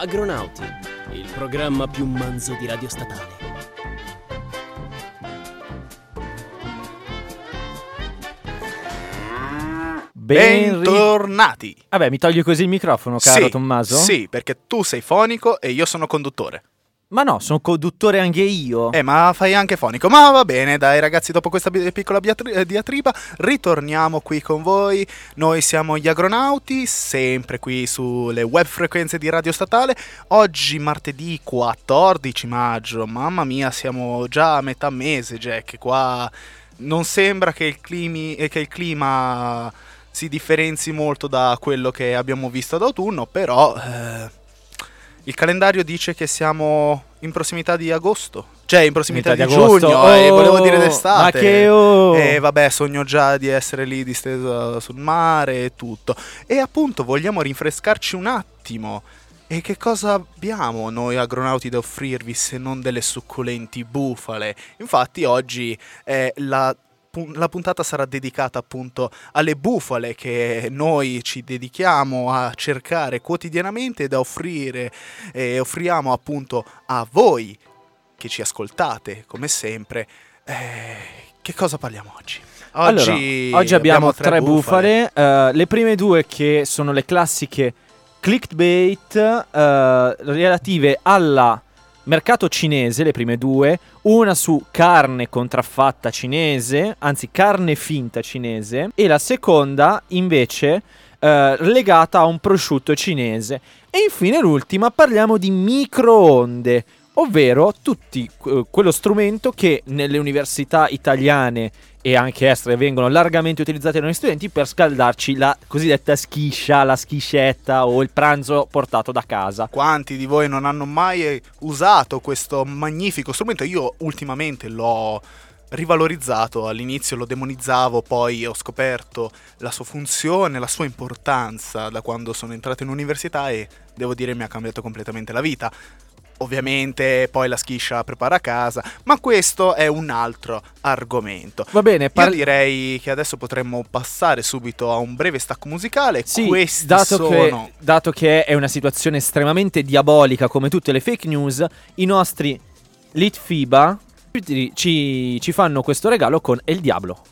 Agronauti, il programma più manzo di Radio Statale. Ben ri- Bentornati! Vabbè, mi togli così il microfono, caro Tommaso? Sì, perché tu sei fonico e io sono conduttore. Ma no, sono conduttore anche io. Eh, ma fai anche fonico. Ma va bene, dai ragazzi, dopo questa bi- piccola biatri- eh, diatriba, ritorniamo qui con voi. Noi siamo gli agronauti, sempre qui sulle web frequenze di Radio Statale. Oggi martedì 14 maggio, mamma mia, siamo già a metà mese, Jack. Qua non sembra che il, climi- eh, che il clima si differenzi molto da quello che abbiamo visto ad autunno, però eh, il calendario dice che siamo in prossimità di agosto. Cioè, in prossimità di, di giugno, e Oh, volevo dire d'estate. ma che oh! E vabbè, sogno già di essere lì disteso sul mare e tutto. E appunto vogliamo rinfrescarci un attimo. E che cosa abbiamo noi agronauti da offrirvi se non delle succulenti bufale? Infatti oggi è la la puntata sarà dedicata appunto alle bufale che noi ci dedichiamo a cercare quotidianamente e da offrire e offriamo appunto a voi che ci ascoltate come sempre. Eh, che cosa parliamo oggi? Allora, oggi abbiamo, tre, bufale. eh, le prime due che sono le classiche clickbait eh, relative al mercato cinese, le prime due, una su carne contraffatta cinese, anzi carne finta cinese, e la seconda invece eh, legata a un prosciutto cinese. E infine l'ultima parliamo di microonde, ovvero tutti eh, quello strumento che nelle università italiane e anche estere vengono largamente utilizzati nostri studenti per scaldarci la cosiddetta schiscia, la schiscetta o il pranzo portato da casa. Quanti di voi non hanno mai usato questo magnifico strumento? Io ultimamente l'ho rivalorizzato, all'inizio lo demonizzavo, poi ho scoperto la sua funzione, la sua importanza da quando sono entrato in università e devo dire mi ha cambiato completamente la vita. Ovviamente poi la schiscia prepara a casa, ma questo è un altro argomento. Va bene, Io par- direi che adesso potremmo passare subito a un breve stacco musicale. Sì, Questi dato, sono che, dato che è una situazione estremamente diabolica come tutte le fake news, i nostri Litfiba ci, ci fanno questo regalo con El Diablo.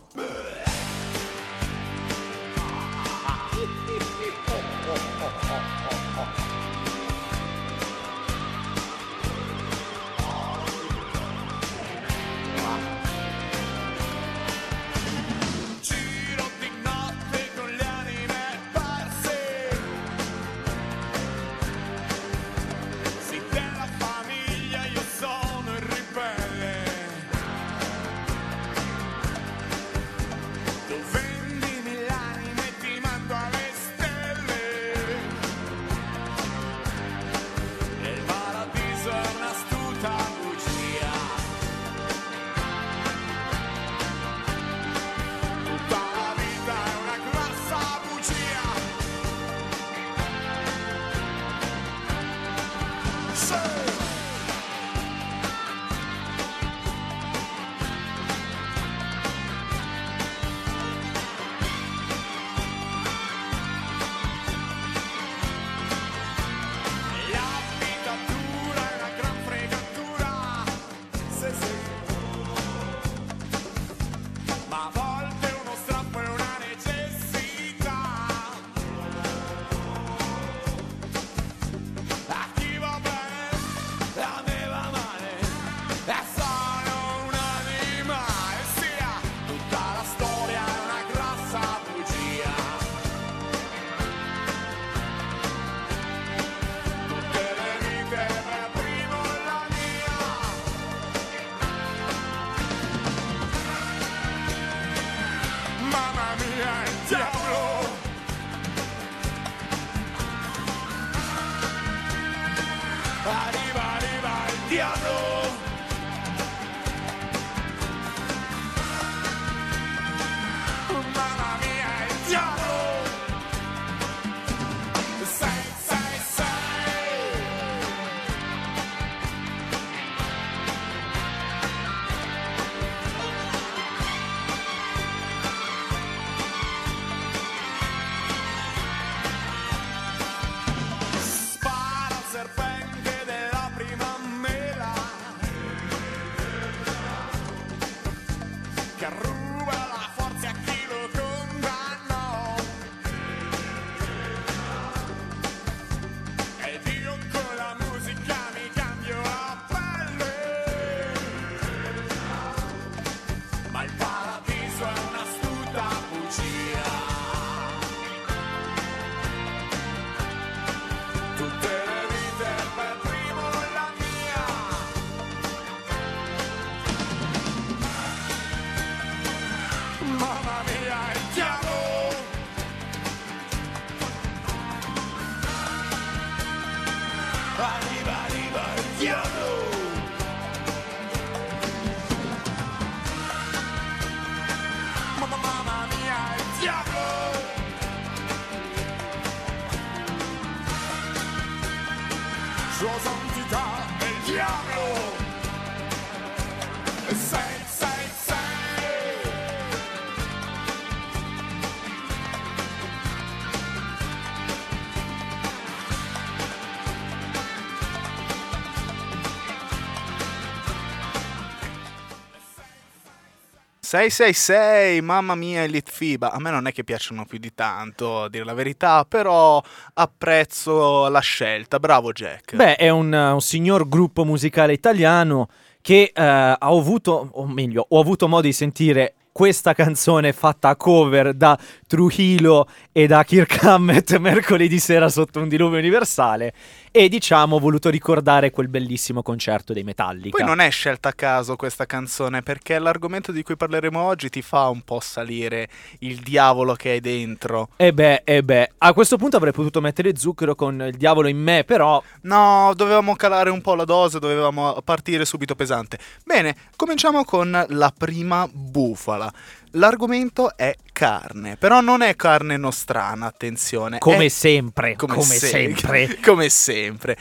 666, mamma mia Elite FIBA, a me non è che piacciono più di tanto, a dire la verità, però apprezzo la scelta, bravo Jack. Beh, è un, eh, un signor gruppo musicale italiano che eh, ha avuto, o meglio, ho avuto modo di sentire questa canzone fatta a cover da Trujillo e da Kirk Hammett mercoledì sera sotto un diluvio universale e diciamo ho voluto ricordare quel bellissimo concerto dei Metallica. Poi non è scelta a caso questa canzone, perché l'argomento di cui parleremo oggi ti fa un po' salire il diavolo che hai dentro. E beh, e beh, a questo punto avrei potuto mettere zucchero con il diavolo in me, però No, dovevamo calare un po' la dose, dovevamo partire subito pesante. Bene, cominciamo con la prima bufala. L'argomento è carne, però non è carne nostrana, attenzione. come è sempre, come, come, se- sempre. come sempre.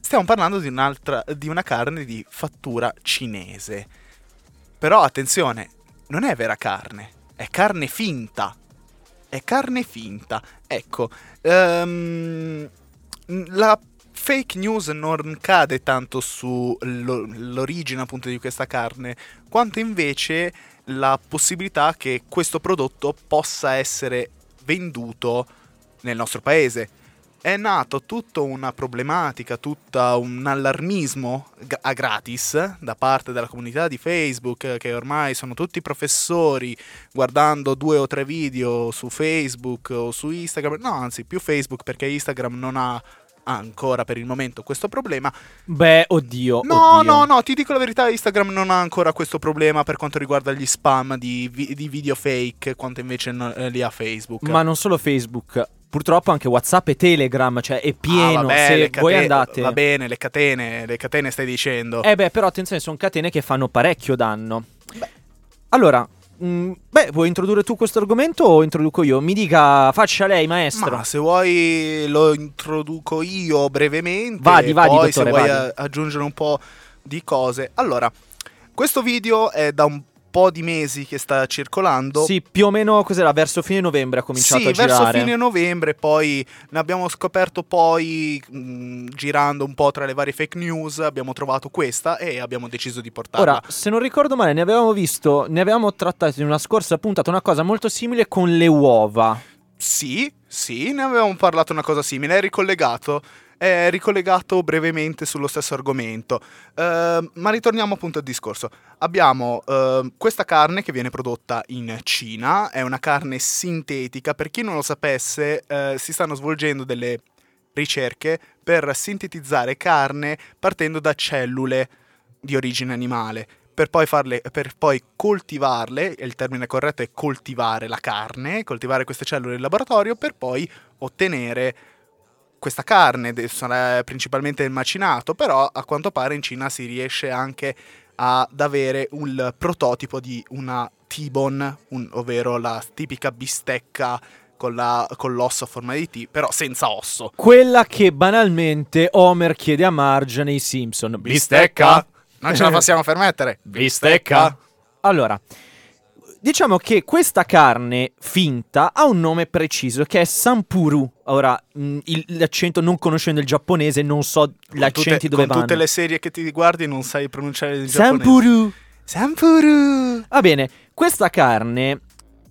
Stiamo parlando di un'altra di una carne di fattura cinese. Però attenzione, non è vera carne, è carne finta. È carne finta. Ecco, ehm, la fake news non cade tanto sull'origine appunto di questa carne, quanto invece la possibilità che questo prodotto possa essere venduto nel nostro paese. È nato tutta una problematica, tutto un allarmismo a gratis da parte della comunità di Facebook, che ormai sono tutti professori, guardando due o tre video su Facebook o su Instagram, no anzi più Facebook perché Instagram non ha ancora per il momento questo problema. Beh, oddio, No, oddio. no, no, ti dico la verità, Instagram non ha ancora questo problema per quanto riguarda gli spam di, vi- di video fake, quanto invece no- eh, li ha Facebook. Ma non solo Facebook, purtroppo anche WhatsApp e Telegram, cioè è pieno. Ah, vabbè, Se le voi cate- andate. Va bene, le catene, le catene stai dicendo. Eh beh, però attenzione, sono catene che fanno parecchio danno. Allora, mh, beh, vuoi introdurre tu questo argomento o introduco io? Mi dica, faccia lei, maestro. Ma se vuoi lo introduco io brevemente. Vadi, vadi, poi se dottore, vuoi vadi. aggiungere un po' di cose. Allora, questo video è da un po' di mesi che sta circolando. Sì, più o meno cos'era? Verso fine novembre ha cominciato sì, a verso girare. fine novembre, poi ne abbiamo scoperto poi, mh, girando un po' tra le varie fake news, abbiamo trovato questa e abbiamo deciso di portarla. Ora, se non ricordo male, ne avevamo visto, ne avevamo trattato in una scorsa puntata una cosa molto simile con le uova. Sì, sì, ne avevamo parlato una cosa simile, è ricollegato, è ricollegato brevemente sullo stesso argomento. Ehm, ma ritorniamo appunto al discorso. Abbiamo ehm, questa carne che viene prodotta in Cina, è una carne sintetica, per chi non lo sapesse eh, si stanno svolgendo delle ricerche per sintetizzare carne partendo da cellule di origine animale. Per poi, farle, per poi coltivarle, il termine corretto è coltivare la carne, coltivare queste cellule in laboratorio per poi ottenere questa carne, principalmente il macinato, però a quanto pare in Cina si riesce anche ad avere un prototipo di una T-bone, un- ovvero la tipica bistecca con, la- con l'osso a forma di T, però senza osso. Quella che banalmente Homer chiede a Marge nei Simpson. Non ce la possiamo permettere. Bistecca. Allora, diciamo che questa carne finta ha un nome preciso che è Sampuru. Ora, mh, il- l'accento non conoscendo il giapponese, non so gli accenti tutte, dove con vanno. tutte le serie che ti guardi non sai pronunciare il giapponese. Sampuru. Sampuru. Va bene, questa carne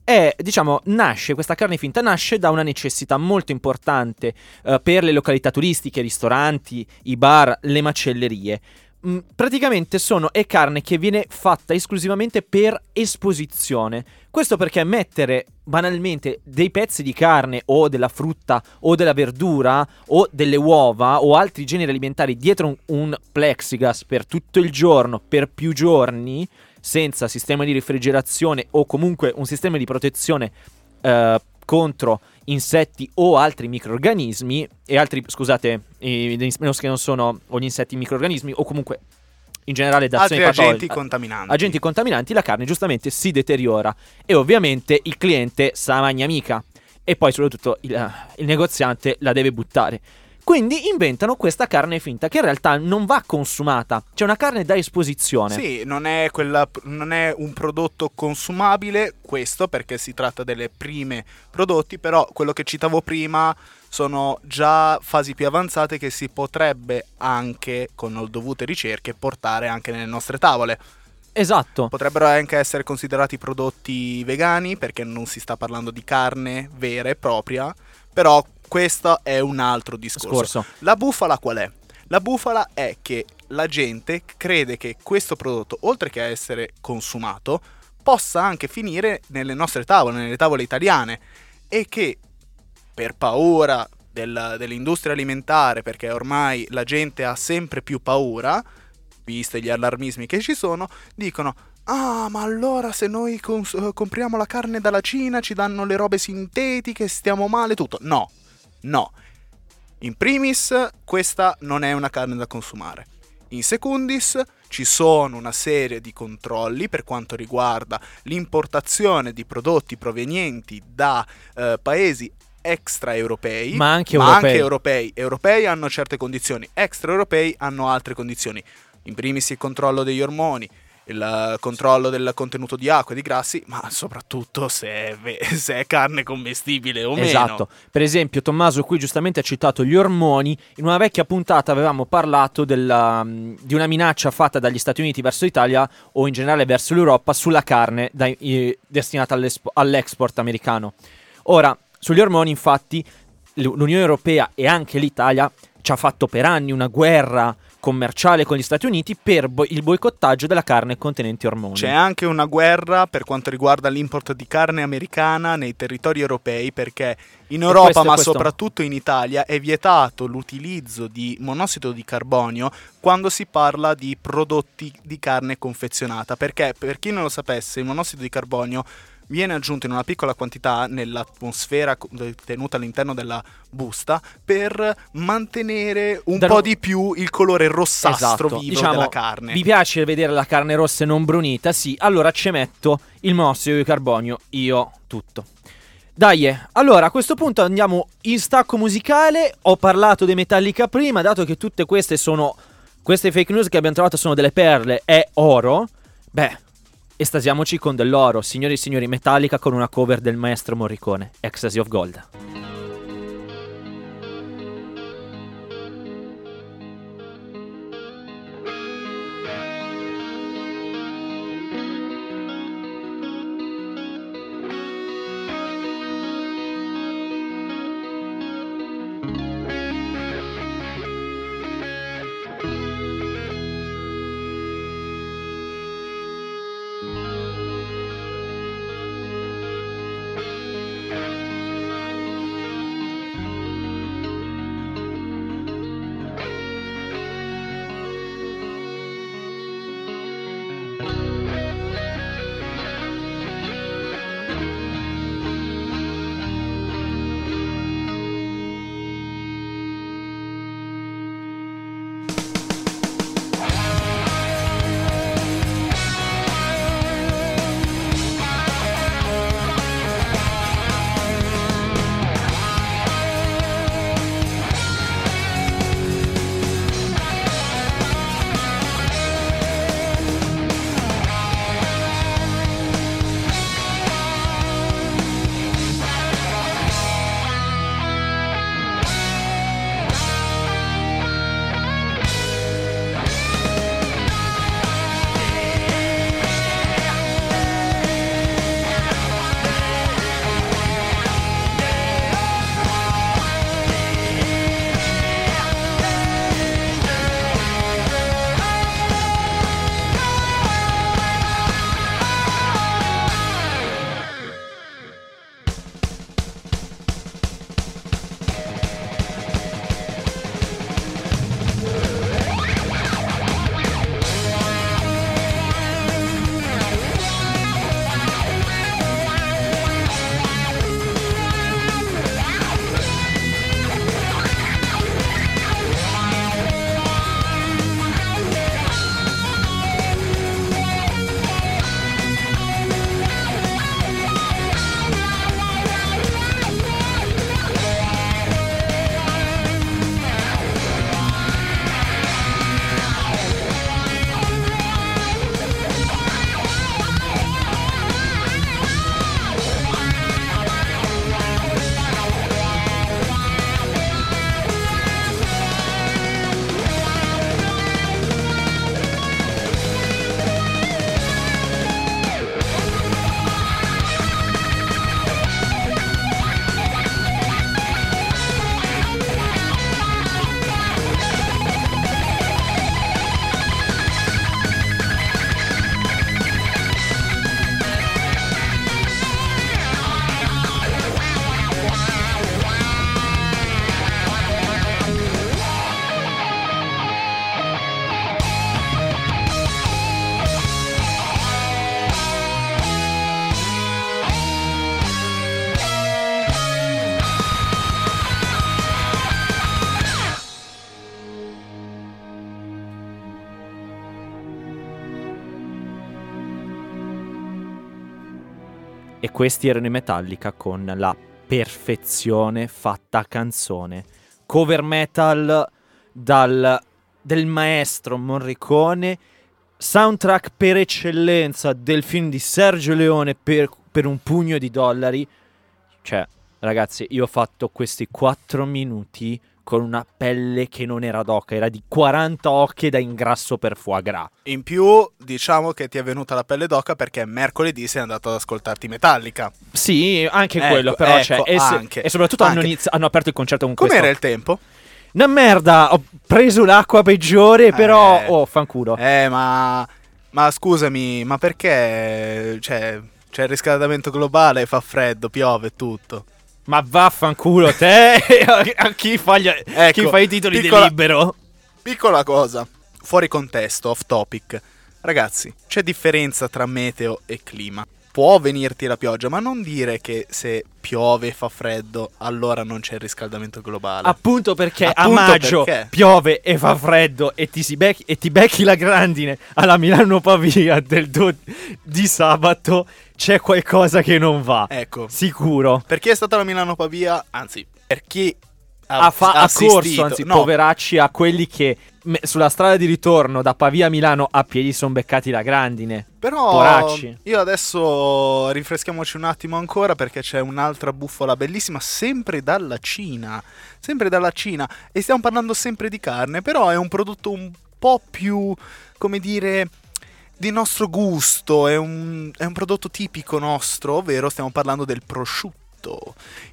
è, diciamo, nasce, questa carne finta nasce da una necessità molto importante eh, per le località turistiche, i ristoranti, i bar, le macellerie. Mm, praticamente sono, è carne che viene fatta esclusivamente per esposizione. Questo perché mettere banalmente dei pezzi di carne o della frutta o della verdura o delle uova o altri generi alimentari dietro un, un plexigas per tutto il giorno, per più giorni, senza sistema di refrigerazione o comunque un sistema di protezione eh, contro insetti o altri microrganismi e altri, scusate, i, che non sono o gli insetti microrganismi o comunque in generale da altri agenti contaminanti. agenti contaminanti, la carne giustamente si deteriora e ovviamente il cliente sa magna mica e poi soprattutto il, il negoziante la deve buttare. Quindi inventano questa carne finta che in realtà non va consumata, c'è una carne da esposizione. Sì, non è, quella, non è, un prodotto consumabile questo perché si tratta delle prime prodotti, però quello che citavo prima sono già fasi più avanzate che si potrebbe anche, con dovute ricerche, portare anche nelle nostre tavole. Esatto. Potrebbero anche essere considerati prodotti vegani perché non si sta parlando di carne vera e propria, però questo è un altro discorso. Scorso. La bufala qual è? La bufala è che la gente crede che questo prodotto, oltre che a essere consumato, possa anche finire nelle nostre tavole, nelle tavole italiane e che per paura del, dell'industria alimentare, perché ormai la gente ha sempre più paura, viste gli allarmismi che ci sono, dicono Ah, ma allora se noi cons- compriamo la carne dalla Cina ci danno le robe sintetiche, stiamo male, tutto. No, No. In primis, questa non è una carne da consumare. In secundis, ci sono una serie di controlli per quanto riguarda l'importazione di prodotti provenienti da eh, paesi extraeuropei, ma anche ma europei. Anche europei. Europei hanno certe condizioni, extraeuropei hanno altre condizioni. In primis il controllo degli ormoni, il controllo del contenuto di acqua e di grassi, ma soprattutto se è, se è carne commestibile o meno. Esatto. Per esempio, Tommaso qui giustamente ha citato gli ormoni. In una vecchia puntata avevamo parlato della, di una minaccia fatta dagli Stati Uniti verso l'Italia o in generale verso l'Europa sulla carne dai, eh, destinata all'export americano. Ora, sugli ormoni, infatti, l'Unione Europea e anche l'Italia ci ha fatto per anni una guerra commerciale con gli Stati Uniti per bo- il boicottaggio della carne contenente ormoni. C'è anche una guerra per quanto riguarda l'import di carne americana nei territori europei perché in Europa, questo, ma questo. soprattutto in Italia, è vietato l'utilizzo di monossido di carbonio quando si parla di prodotti di carne confezionata. Perché, per chi non lo sapesse, il monossido di carbonio viene aggiunto in una piccola quantità nell'atmosfera tenuta all'interno della busta per mantenere un da po' di più il colore rossastro esatto. vivo diciamo, della carne. Vi piace vedere la carne rossa e non brunita? Sì, allora ci metto il monossido di carbonio, io tutto. Dai, allora a questo punto andiamo in stacco musicale. Ho parlato dei Metallica prima, dato che tutte queste sono. Queste fake news che abbiamo trovato sono delle perle e oro. Beh, Estasiamoci con dell'oro, signori e signori, Metallica con una cover del maestro Morricone, Ecstasy of Gold. Questi erano i Metallica con la perfezione fatta canzone. Cover metal dal, del maestro Morricone, soundtrack per eccellenza del film di Sergio Leone per, per un pugno di dollari. Cioè, ragazzi, io ho fatto questi 4 minuti con una pelle che non era d'oca, era di 40 occhi da ingrasso per foie gras. In più, diciamo che ti è venuta la pelle d'oca perché mercoledì sei andato ad ascoltarti Metallica. Sì, anche Ecco, quello, però ecco, cioè, e, anche, e soprattutto hanno, inizi- hanno aperto il concerto con Com'era questo. il tempo? Una merda, ho preso l'acqua peggiore, però Eh. oh, fanculo. Eh, ma. Ma scusami, ma perché. Cioè, c'è il riscaldamento globale, fa freddo, piove tutto. Ma vaffanculo te, a chi fa, gli- chi fa i titoli Ecco, piccola- di libero? Piccola cosa, fuori contesto, off topic. Ragazzi, c'è differenza tra meteo e clima. Può venirti la pioggia, ma non dire che se piove e fa freddo, allora non c'è il riscaldamento globale. Appunto perché Appunto a maggio perché. piove e fa freddo e ti, si becchi, e ti becchi la grandine alla Milano Pavia del do- di sabato, c'è qualcosa che non va. ecco, Sicuro. per chi è stato alla Milano Pavia, anzi, per chi ha, Ha, fa- ha assistito- corso, anzi, no, poveracci a quelli che sulla strada di ritorno da Pavia a Milano a piedi sono beccati la grandine. Però Poracci. io adesso rinfreschiamoci un attimo ancora perché c'è un'altra bufala bellissima, sempre dalla Cina. Sempre dalla Cina. E stiamo parlando sempre di carne, però è un prodotto un po' più, come dire, di nostro gusto. È un, è un prodotto tipico nostro, ovvero stiamo parlando del prosciutto.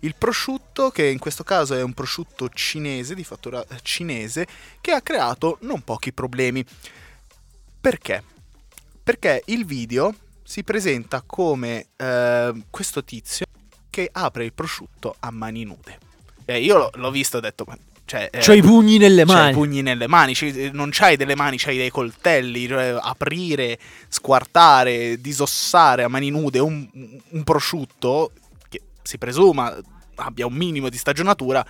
Il prosciutto, che in questo caso è un prosciutto cinese, di fattura cinese, che ha creato non pochi problemi. Perché? Perché il video si presenta come eh, questo tizio che apre il prosciutto a mani nude. E io l'ho, visto e ho detto, ma... Cioè, eh, C'ho i pugni nelle mani. i pugni nelle mani, ci- non c'hai delle mani, c'hai dei coltelli, cioè, aprire, squartare, disossare a mani nude un, un prosciutto si presuma abbia un minimo di stagionatura,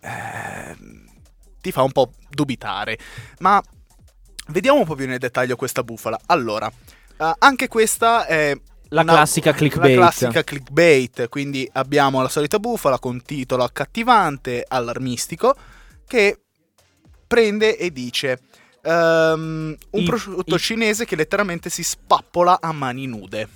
ehm, ti fa un po' dubitare. Ma vediamo un po' più nel dettaglio questa bufala. Allora, eh, anche questa è La una- classica clickbait. La classica clickbait, quindi abbiamo la solita bufala con titolo accattivante, allarmistico, che prende e dice ehm, un I- prosciutto i- cinese che letteralmente si spappola a mani nude.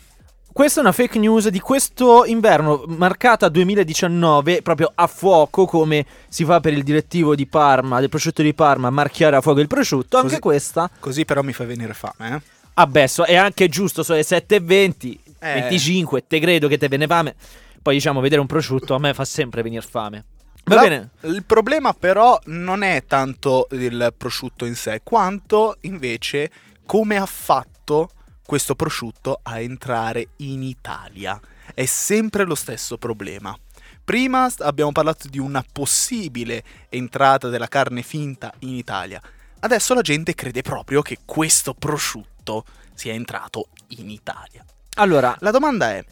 Questa è una fake news di questo inverno, marcata 2019, proprio a fuoco, come si fa per il direttivo di Parma, del prosciutto di Parma, marchiare a fuoco il prosciutto. Anche Così- questa, Così però mi fa venire fame, eh? vabbè, so- è anche giusto, sono le 7.20, Eh. 25, te credo che te viene fame. Poi diciamo, vedere un prosciutto a me fa sempre venire fame. Va La- bene. Il problema però non è tanto il prosciutto in sé, quanto invece come ha fatto questo prosciutto a entrare in Italia. È sempre lo stesso problema. Prima abbiamo parlato di una possibile entrata della carne finta in Italia. Adesso la gente crede proprio che questo prosciutto sia entrato in Italia. Allora, La domanda è,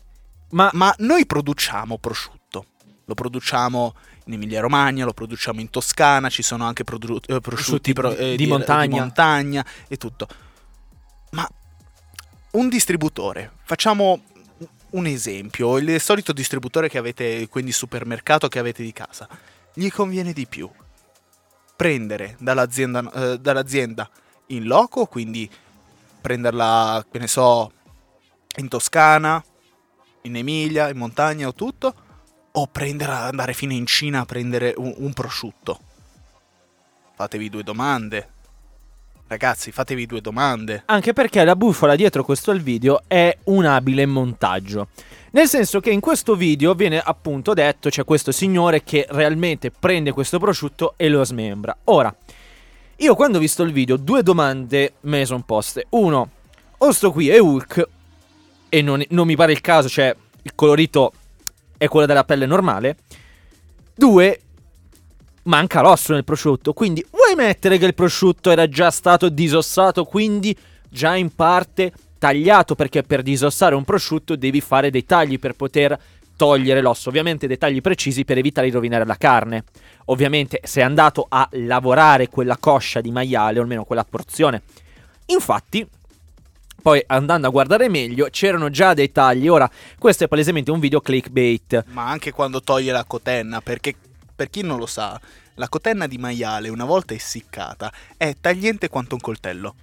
ma ma noi produciamo prosciutto. Lo produciamo in Emilia Romagna, lo produciamo in Toscana, ci sono anche produ- eh, prosciutti Prosciutti pro- di- eh, di montagna. montagna e tutto. Un distributore, facciamo un esempio, il solito distributore che avete, quindi supermercato che avete di casa, gli conviene di più prendere dall'azienda, eh, dall'azienda in loco, quindi prenderla, che ne so, in Toscana, in Emilia, in montagna o tutto, o prendere, andare fino in Cina a prendere un, un prosciutto. Fatevi due domande. Ragazzi, fatevi due domande. Anche perché la bufala dietro questo al video è un abile montaggio. Nel senso che in questo video viene appunto detto c'è questo signore che realmente prende questo prosciutto e lo smembra. Ora, io quando ho visto il video due domande me sono poste. Uno, o sto qui è Hulk e non, non mi pare il caso, cioè il colorito è quello della pelle normale. Due, manca l'osso nel prosciutto, quindi vuoi mettere che il prosciutto era già stato disossato, quindi già in parte tagliato, perché per disossare un prosciutto devi fare dei tagli per poter togliere l'osso, ovviamente dei tagli precisi per evitare di rovinare la carne. Ovviamente sei andato a lavorare quella coscia di maiale, o almeno quella porzione. Infatti, Poi andando a guardare meglio c'erano già dei tagli. Ora, questo è palesemente un video clickbait. Ma anche quando toglie la cotenna, perché per chi non lo sa, la cotenna di maiale, una volta essiccata, è tagliente quanto un coltello.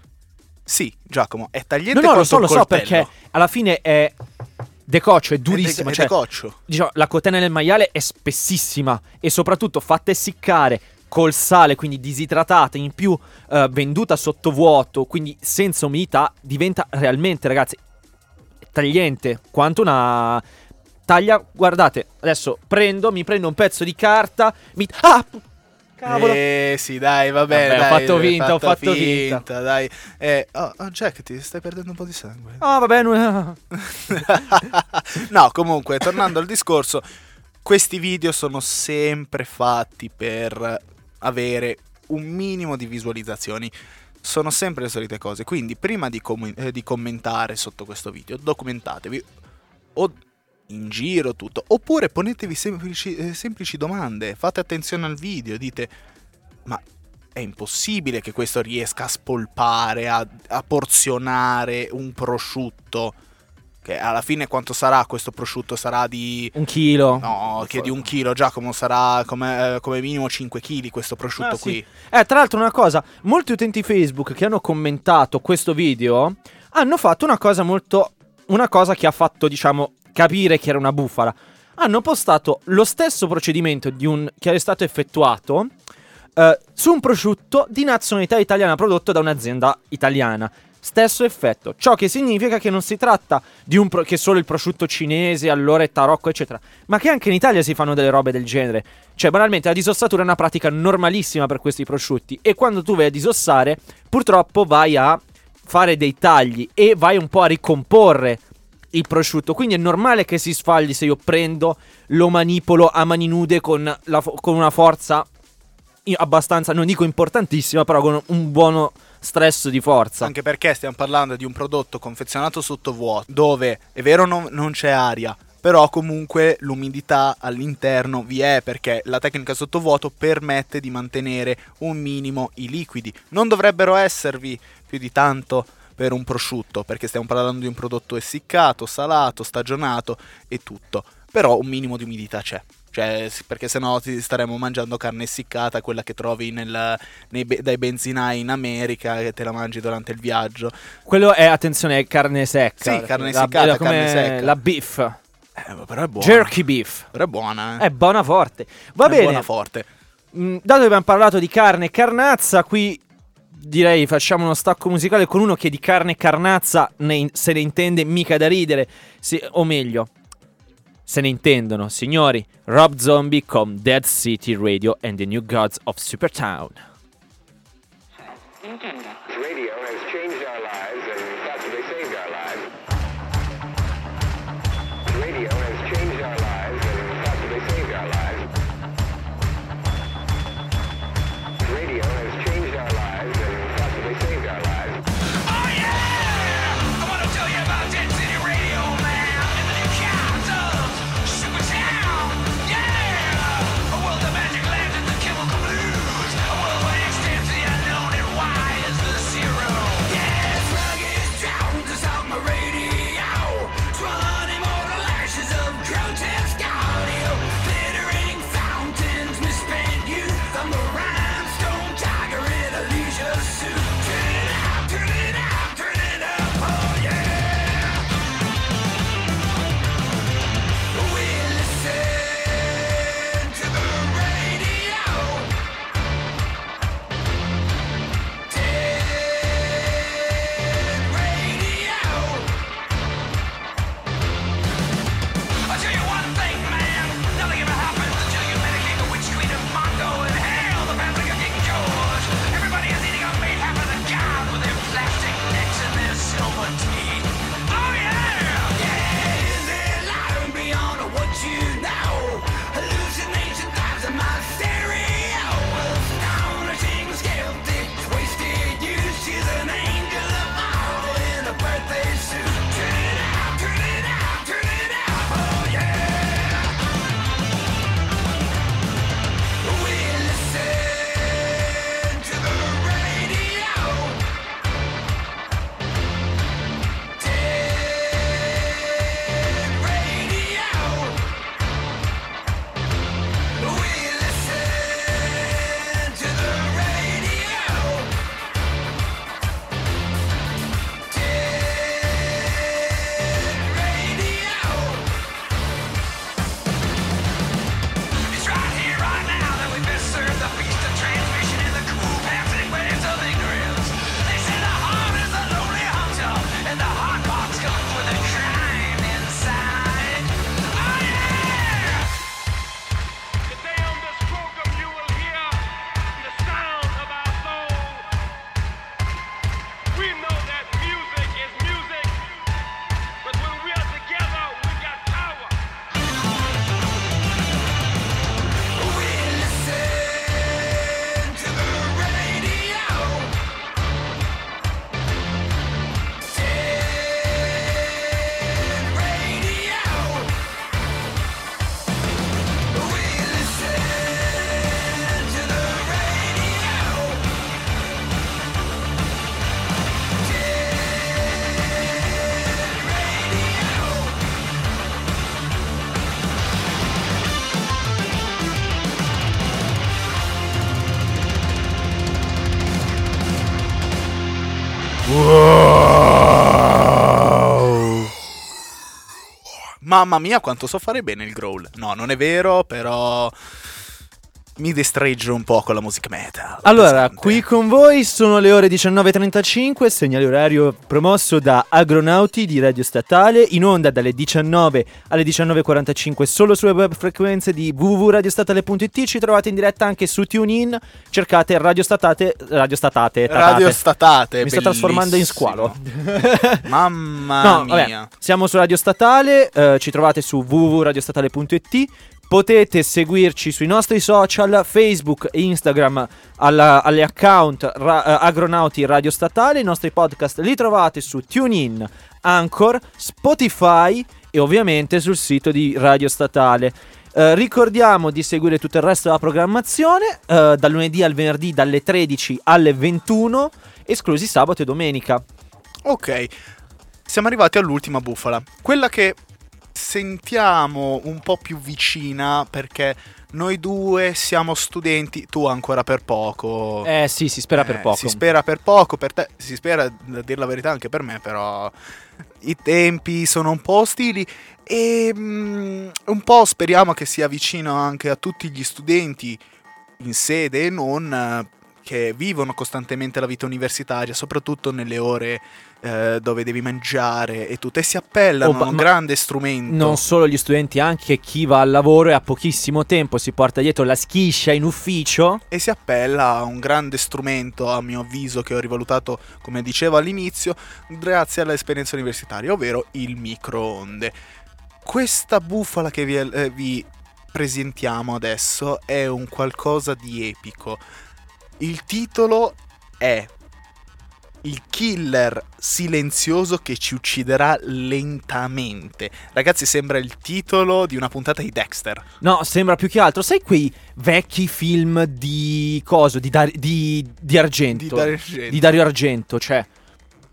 Sì, Giacomo, è tagliente No, no, lo quanto so, un lo so coltello. perché alla fine è decoccio, è È durissimo. de- è cioè, decoccio. diciamo, la cotenna del maiale è spessissima e soprattutto fatta essiccare col sale, quindi disidratata, in più eh, venduta sotto vuoto, quindi senza umidità, diventa realmente, ragazzi, tagliente quanto una taglia. Guardate, adesso prendo, mi prendo un pezzo di carta, mi Ah! Cavolo. Eh sì, dai, va bene. Vabbè, ho fatto hai finta, ho fatto finta. Dai. Eh, oh, oh, Jack, ti stai perdendo un po' di sangue. Ah, vabbè, non- no, comunque, tornando al discorso, questi video sono sempre fatti per avere un minimo di visualizzazioni. Sono sempre le solite cose. Quindi, prima di, com- eh, di commentare sotto questo video, documentatevi. O in giro tutto. Oppure ponetevi semplici, eh, semplici domande. Fate attenzione al video. Dite: Ma è impossibile che questo riesca a spolpare, a, a porzionare un prosciutto. Che alla fine quanto sarà questo prosciutto? Sarà di... un chilo. No, che di un chilo, Giacomo, sarà come, eh, come minimo 5 kg questo prosciutto Ah, sì. qui. Eh, tra l'altro una cosa, molti utenti Facebook che hanno commentato questo video hanno fatto una cosa molto... Una cosa che ha fatto, diciamo, capire che era una bufala. Hanno postato lo stesso procedimento di un, che è stato effettuato eh, su un prosciutto di nazionalità italiana prodotto da un'azienda italiana. Stesso effetto, ciò che significa che non si tratta di un pro- che solo il prosciutto cinese, allora è tarocco, eccetera, ma che anche in Italia si fanno delle robe del genere. Cioè, banalmente, la disossatura è una pratica normalissima per questi prosciutti. E quando tu vai a disossare, purtroppo vai a fare dei tagli e vai un po' a ricomporre il prosciutto. Quindi è normale che si sfaldi se io prendo, lo manipolo a mani nude con, la con una forza abbastanza, non dico importantissima, però con un buono stress di forza. Anche perché stiamo parlando di un prodotto confezionato sotto vuoto, dove è vero non, non c'è aria, però comunque l'umidità all'interno vi è perché la tecnica sottovuoto permette di mantenere un minimo i liquidi. Non dovrebbero esservi più di tanto per un prosciutto, perché stiamo parlando di un prodotto essiccato, salato, stagionato e tutto. Però un minimo di umidità c'è. Cioè, perché sennò ti staremmo mangiando carne essiccata, quella che trovi nel- nei dai benzinai in America, che te la mangi durante il viaggio. Quello è, attenzione, è carne secca. Sì, carne La- essiccata, come carne secca. La beef. Eh, però è buona. Jerky beef. Però è buona, eh. È buona forte. Va È bene. buona forte. Mm, dato che abbiamo parlato di carne e carnazza, qui direi facciamo uno stacco musicale con uno che di carne e carnazza ne se ne intende mica da ridere, Sì, o meglio, se ne intendono, signori. Rob Zombie con Dead City Radio and the New Gods of Supertown. Radio has Mamma mia, quanto so fare bene il growl. No, non è vero, però mi destreggio un po' con la musica metal. Allora, qui con voi sono le ore 19.35, segnale orario promosso da Agronauti di Radio Statale, in onda dalle 19 alle 19.45 solo sulle web frequenze di www.radiostatale.it, ci trovate in diretta anche su TuneIn, cercate Radio Statate, Radio Statate, tatate. Radio Statate. Mi sto trasformando in squalo. bellissimo. Mamma No, mia. vabbè, siamo su Radio Statale, eh, ci trovate su www.radiostatale.it. Potete seguirci sui nostri social, Facebook e Instagram, alla- alle account ra- eh, Agronauti Radio Statale. I nostri podcast li trovate su TuneIn, Anchor, Spotify e ovviamente sul sito di Radio Statale. Eh, ricordiamo di seguire tutto il resto della programmazione, eh, dal lunedì al venerdì dalle 13 alle 21, esclusi sabato e domenica. Ok, siamo arrivati all'ultima bufala. Quella che sentiamo un po' più vicina perché noi due siamo studenti, tu ancora per poco. Eh sì, si spera per Eh, poco. Si spera per poco, per te, si spera, a dire la verità anche per me, però i tempi sono un po' ostili e mm, un po' speriamo che sia vicino anche a tutti gli studenti in sede e non che vivono costantemente la vita universitaria, soprattutto nelle ore eh, dove devi mangiare e tutto, e si appellano Oh, a un grande strumento. Non solo gli studenti, anche chi va al lavoro e ha pochissimo tempo si porta dietro la schiscia in ufficio. e si appella a un grande strumento, a mio avviso, che ho rivalutato, come dicevo all'inizio, grazie all'esperienza universitaria, ovvero il microonde. Questa bufala che vi, eh, vi presentiamo adesso è un qualcosa di epico. Il titolo è Il killer silenzioso che ci ucciderà lentamente. Ragazzi, sembra il titolo di una puntata di Dexter. No, sembra più che altro, sai quei vecchi film di coso, di, Dar- di, di Argento. Di Dario Argento. Di Dario Argento, cioè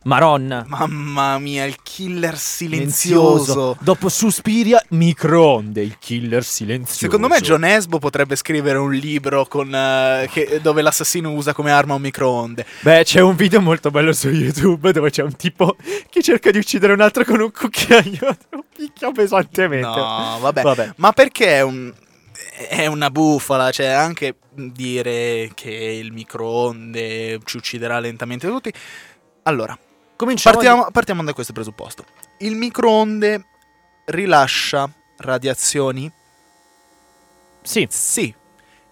Maronna. Mamma mia, il killer silenzioso. Dopo Suspiria, microonde, il killer silenzioso. Secondo me John Esbo potrebbe scrivere un libro con, eh, che- dove l'assassino usa come arma un microonde. Beh, c'è un video molto bello su YouTube dove c'è un tipo che cerca di uccidere un altro con un cucchiaio. Lo picchia pesantemente. No, vabbè. Vabbè. Ma perché è un... È una bufala, cioè anche dire che il microonde ci ucciderà lentamente tutti. Allora, partiamo, partiamo da questo presupposto. Il microonde rilascia radiazioni di- Sì. Sì,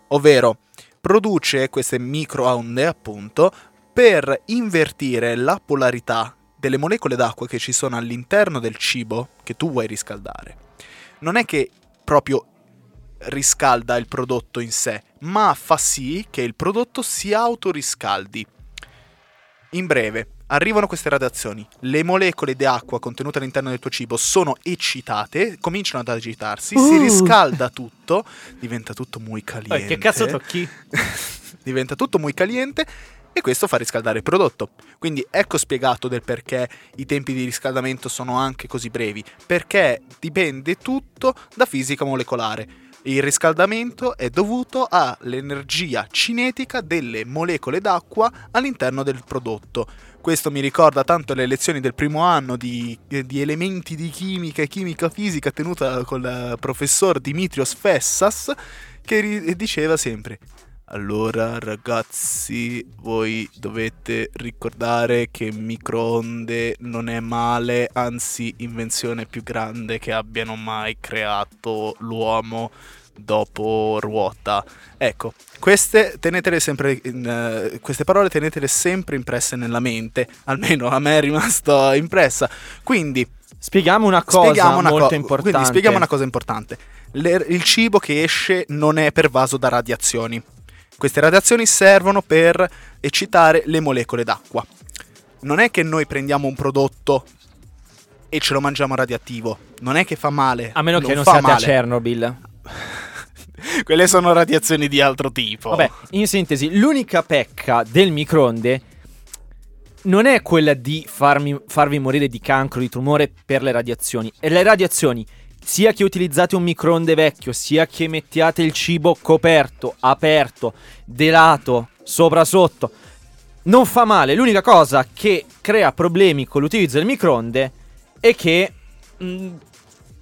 ovvero produce queste microonde appunto per invertire la polarità delle molecole d'acqua che ci sono all'interno del cibo che tu vuoi riscaldare. Non è che proprio riscalda il prodotto in sé, ma fa sì che il prodotto si autoriscaldi. In breve, arrivano queste radiazioni, le molecole di acqua contenute all'interno del tuo cibo sono eccitate, cominciano ad agitarsi, si Uh. riscalda tutto, diventa tutto muy caliente. Eh, che cazzo tocchi? diventa tutto muy caliente e questo fa riscaldare il prodotto. Quindi ecco spiegato del perché i tempi di riscaldamento sono anche così brevi, perché dipende tutto da fisica molecolare. Il riscaldamento è dovuto all'energia cinetica delle molecole d'acqua all'interno del prodotto. Questo mi ricorda tanto le lezioni del primo anno di, di elementi di chimica e chimica fisica tenuta col professor Dimitrios Fessas, che diceva sempre allora ragazzi, voi dovete ricordare che microonde non è male, anzi invenzione più grande che abbiano mai creato l'uomo dopo ruota. Ecco, queste, tenetele sempre in, eh, queste parole tenetele sempre impresse nella mente, almeno a me è rimasta impressa. Quindi Spieghiamo una cosa spieghiamo una molto co- importante. Quindi spieghiamo una cosa importante. Le- il cibo che esce non è pervaso da radiazioni. Queste radiazioni servono per eccitare le molecole d'acqua. Non è che noi prendiamo un prodotto e ce lo mangiamo radioattivo. Non è che fa male. A meno che non siate a male. Chernobyl. Quelle sono radiazioni di altro tipo. Vabbè, in sintesi, l'unica pecca del microonde non è quella di farmi- farvi morire di cancro, di tumore per le radiazioni. E le radiazioni, sia che utilizzate un microonde vecchio, sia che mettiate il cibo coperto, aperto, delato, sopra sotto, non fa male. L'unica cosa che crea problemi con l'utilizzo del microonde è che mh,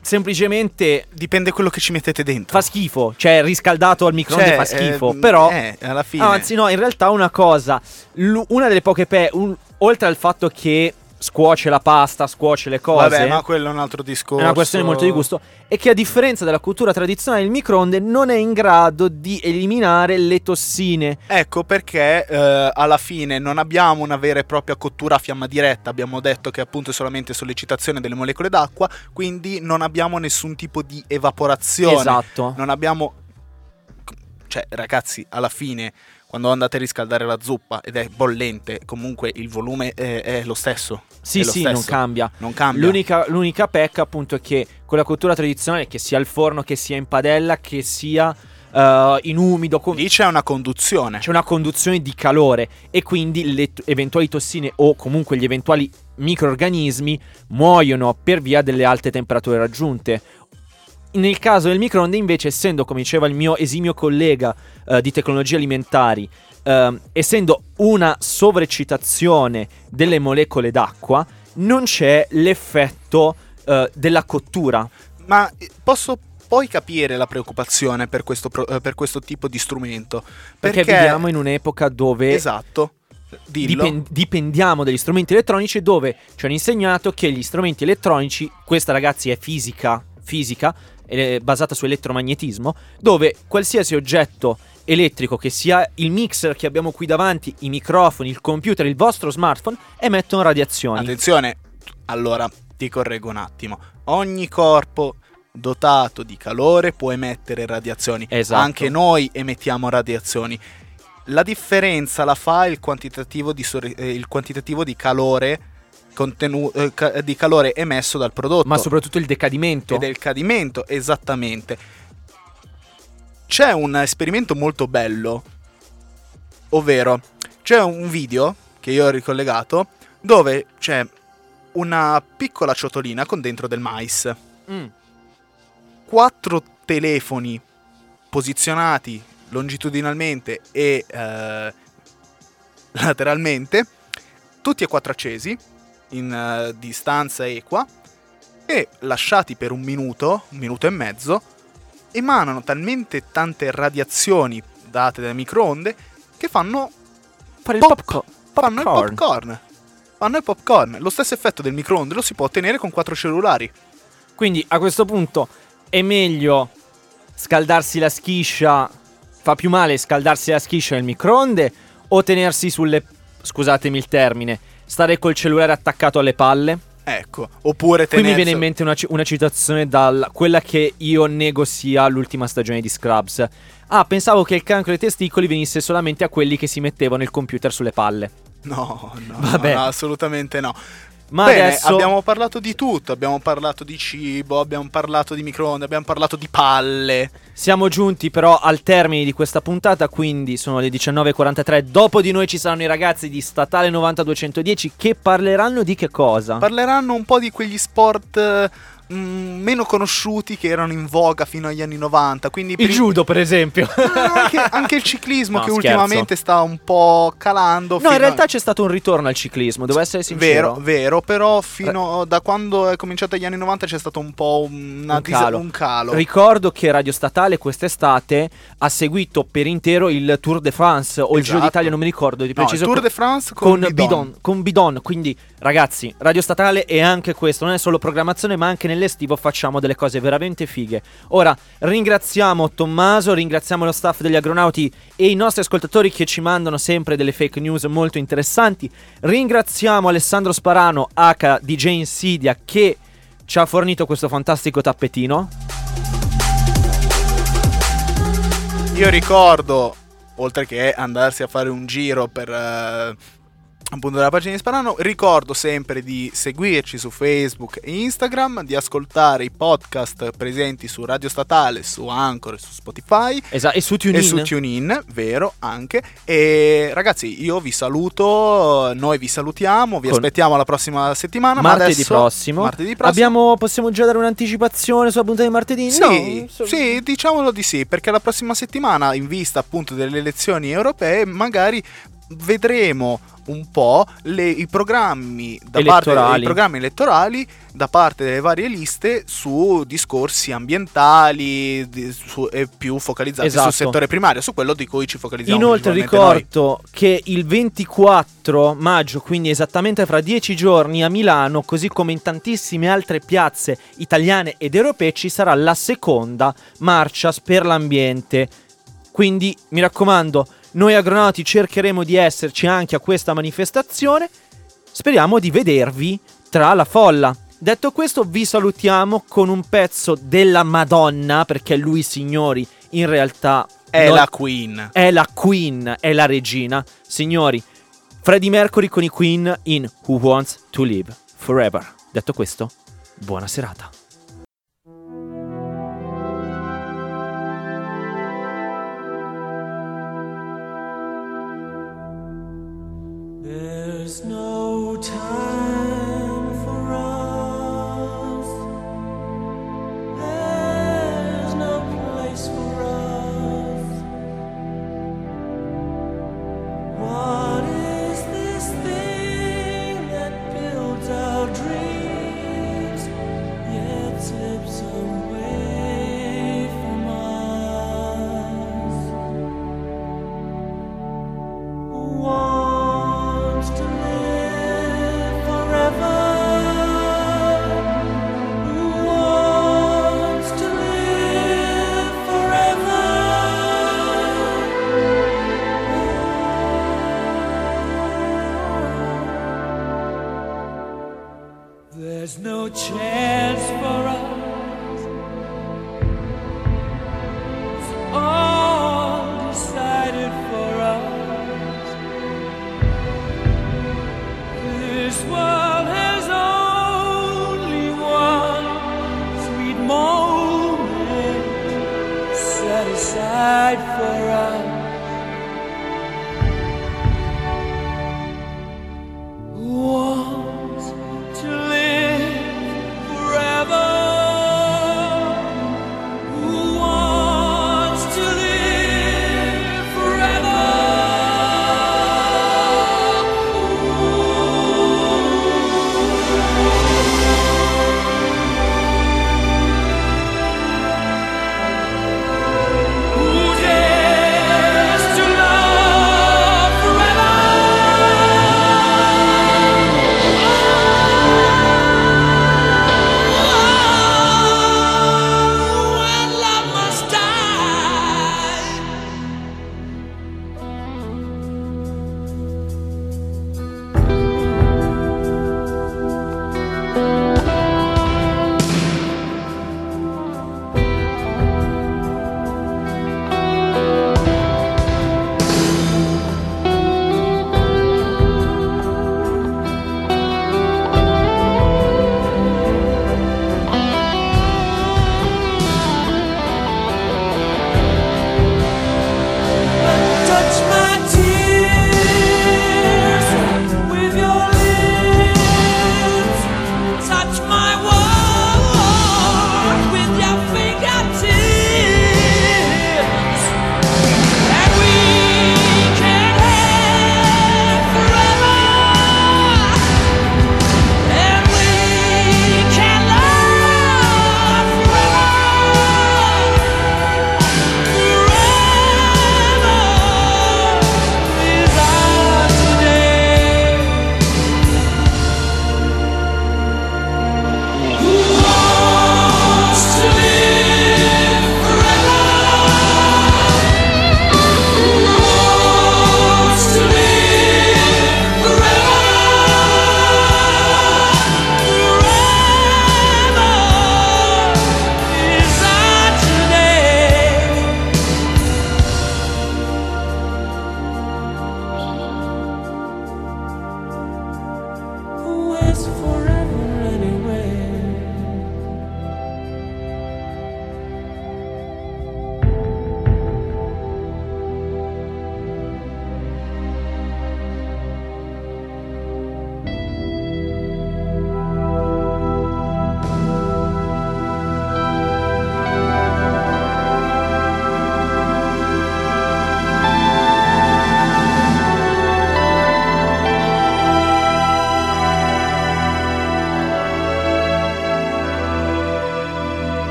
semplicemente Dipende quello che ci mettete dentro. fa schifo. Cioè, riscaldato al microonde Cioè, fa schifo. eh, però. eh, alla fine. Anzi, no, in realtà una cosa. l- una delle poche pe. un- oltre al fatto che scuoce la pasta, scuoce le cose. Vabbè, ma quello è un altro discorso. è una questione molto di gusto. E che a differenza della cultura tradizionale, il microonde non è in grado di eliminare le tossine. Ecco perché eh, alla fine non abbiamo una vera e propria cottura a fiamma diretta, abbiamo detto che appunto è solamente sollecitazione delle molecole d'acqua, quindi non abbiamo nessun tipo di evaporazione. Esatto. Non abbiamo... Cioè ragazzi, alla fine quando andate a riscaldare la zuppa ed è bollente, comunque il volume è, è lo stesso. Sì, lo sì, stesso. non cambia. Non cambia. L'unica, l'unica pecca, appunto, è che con la cottura tradizionale, che sia al forno, che sia in padella, che sia eh, in umido, con- Lì c'è una conduzione. c'è una conduzione di calore e quindi le t- eventuali tossine o comunque gli eventuali microorganismi muoiono per via delle alte temperature raggiunte. Nel caso del microonde, invece, essendo, come diceva il mio esimio collega eh, di tecnologie alimentari, ehm, essendo una sovreccitazione delle molecole d'acqua, non c'è l'effetto eh, della cottura. Ma eh, posso poi capire la preoccupazione per questo, pro- eh, per questo tipo di strumento. Perché, Perché, viviamo in un'epoca dove Esatto. Dipen- dipendiamo dagli strumenti elettronici dove ci hanno insegnato che gli strumenti elettronici, questa ragazzi è fisica, fisica, è basata su elettromagnetismo, dove qualsiasi oggetto elettrico che sia il mixer che abbiamo qui davanti, i microfoni, il computer, il vostro smartphone, emettono radiazioni. Attenzione, allora ti correggo un attimo. Ogni corpo dotato di calore può emettere radiazioni. Esatto. Anche noi emettiamo radiazioni. La differenza la fa il quantitativo di, sor- eh, il quantitativo di calore contenu- eh, di calore emesso dal prodotto. ma soprattutto il decadimento. e del cadimento, esattamente. C'è un esperimento molto bello, ovvero c'è un video che io ho ricollegato dove c'è una piccola ciotolina con dentro del mais, Mm. quattro telefoni posizionati longitudinalmente e eh, lateralmente, tutti e quattro accesi in eh, distanza equa e lasciati per un minuto, un minuto e mezzo, emanano talmente tante radiazioni date dalle microonde che fanno, Fare il Pop- popco- fanno il popcorn. popcorn. Fanno il popcorn. Lo stesso effetto del microonde lo si può ottenere con quattro cellulari. Quindi a questo punto è meglio scaldarsi la schiscia, fa più male scaldarsi la schiscia nel microonde o tenersi sulle, scusatemi il termine, stare col cellulare attaccato alle palle? Ecco, oppure Qui mi tenersi- viene in mente una, una citazione da quella che io nego sia l'ultima stagione di Scrubs. Ah, pensavo che il cancro ai testicoli venisse solamente a quelli che si mettevano il computer sulle palle. No, no, Vabbè. no, assolutamente no. Ma Bene, adesso abbiamo parlato di tutto, abbiamo parlato di cibo, abbiamo parlato di microonde, abbiamo parlato di palle. siamo giunti però al termine di questa puntata, quindi sono le 19.43. Dopo di noi ci saranno i ragazzi di Statale 90210 che parleranno di che cosa? Parleranno un po' di quegli sport eh, mm, meno conosciuti che erano in voga fino agli anni 90, quindi il judo, per esempio. Ah, anche, anche il ciclismo No, che scherzo. ultimamente sta un po' calando. No, in a- realtà c'è stato un ritorno al ciclismo, devo essere sincero. Vero, vero, però fino da quando è cominciato agli anni 90 c'è stato un po' Un calo. un calo. Ricordo che Radio Statale quest'estate ha seguito per intero il Tour de France o il Giro Esatto. d'Italia, non mi ricordo di No, il preciso. Tour de France con, con Bidon. bidon. con bidon. Quindi, ragazzi, Radio Statale è anche questo. Non è solo programmazione, ma anche nell'estivo facciamo delle cose veramente fighe. Ora, ringraziamo Tommaso, ringraziamo lo staff degli agronauti e i nostri ascoltatori che ci mandano sempre delle fake news molto interessanti. Ringraziamo Alessandro Sparano, H DJ Insidia, che ci ha fornito questo fantastico tappetino. Io ricordo, oltre che andarsi a fare un giro per eh, appunto la pagina di Sparano, ricordo sempre di seguirci su Facebook e Instagram, di ascoltare i podcast presenti su Radio Statale, su Anchor e su Spotify. Esatto, e su TuneIn. E su TuneIn, vero, anche. E ragazzi, io vi saluto, noi vi salutiamo, vi Con- aspettiamo la prossima settimana. ma martedì adesso- prossimo. Martedì prossimo. Abbiamo, possiamo già dare un'anticipazione sulla puntata di martedì? Sì, No, so- sì, diciamolo di sì, perché la prossima settimana, in vista appunto delle elezioni europee, magari vedremo un po' le- i, programmi parte, i programmi elettorali da parte delle varie liste su discorsi ambientali di- su- e più focalizzati Esatto. sul settore primario, su quello di cui ci focalizziamo. Inoltre ricordo che il 24 maggio, quindi esattamente fra dieci giorni a Milano, così come in tantissime altre piazze italiane ed europee, ci sarà la seconda marcia per l'ambiente. Quindi mi raccomando, noi agronauti cercheremo di esserci anche a questa manifestazione. Speriamo di vedervi tra la folla. Detto questo, vi salutiamo con un pezzo della Madonna, perché lui, signori, in realtà È non- la Queen. è la Queen, è la regina. Signori, Freddie Mercury con i Queen in Who Wants to Live Forever. Detto questo, buona serata.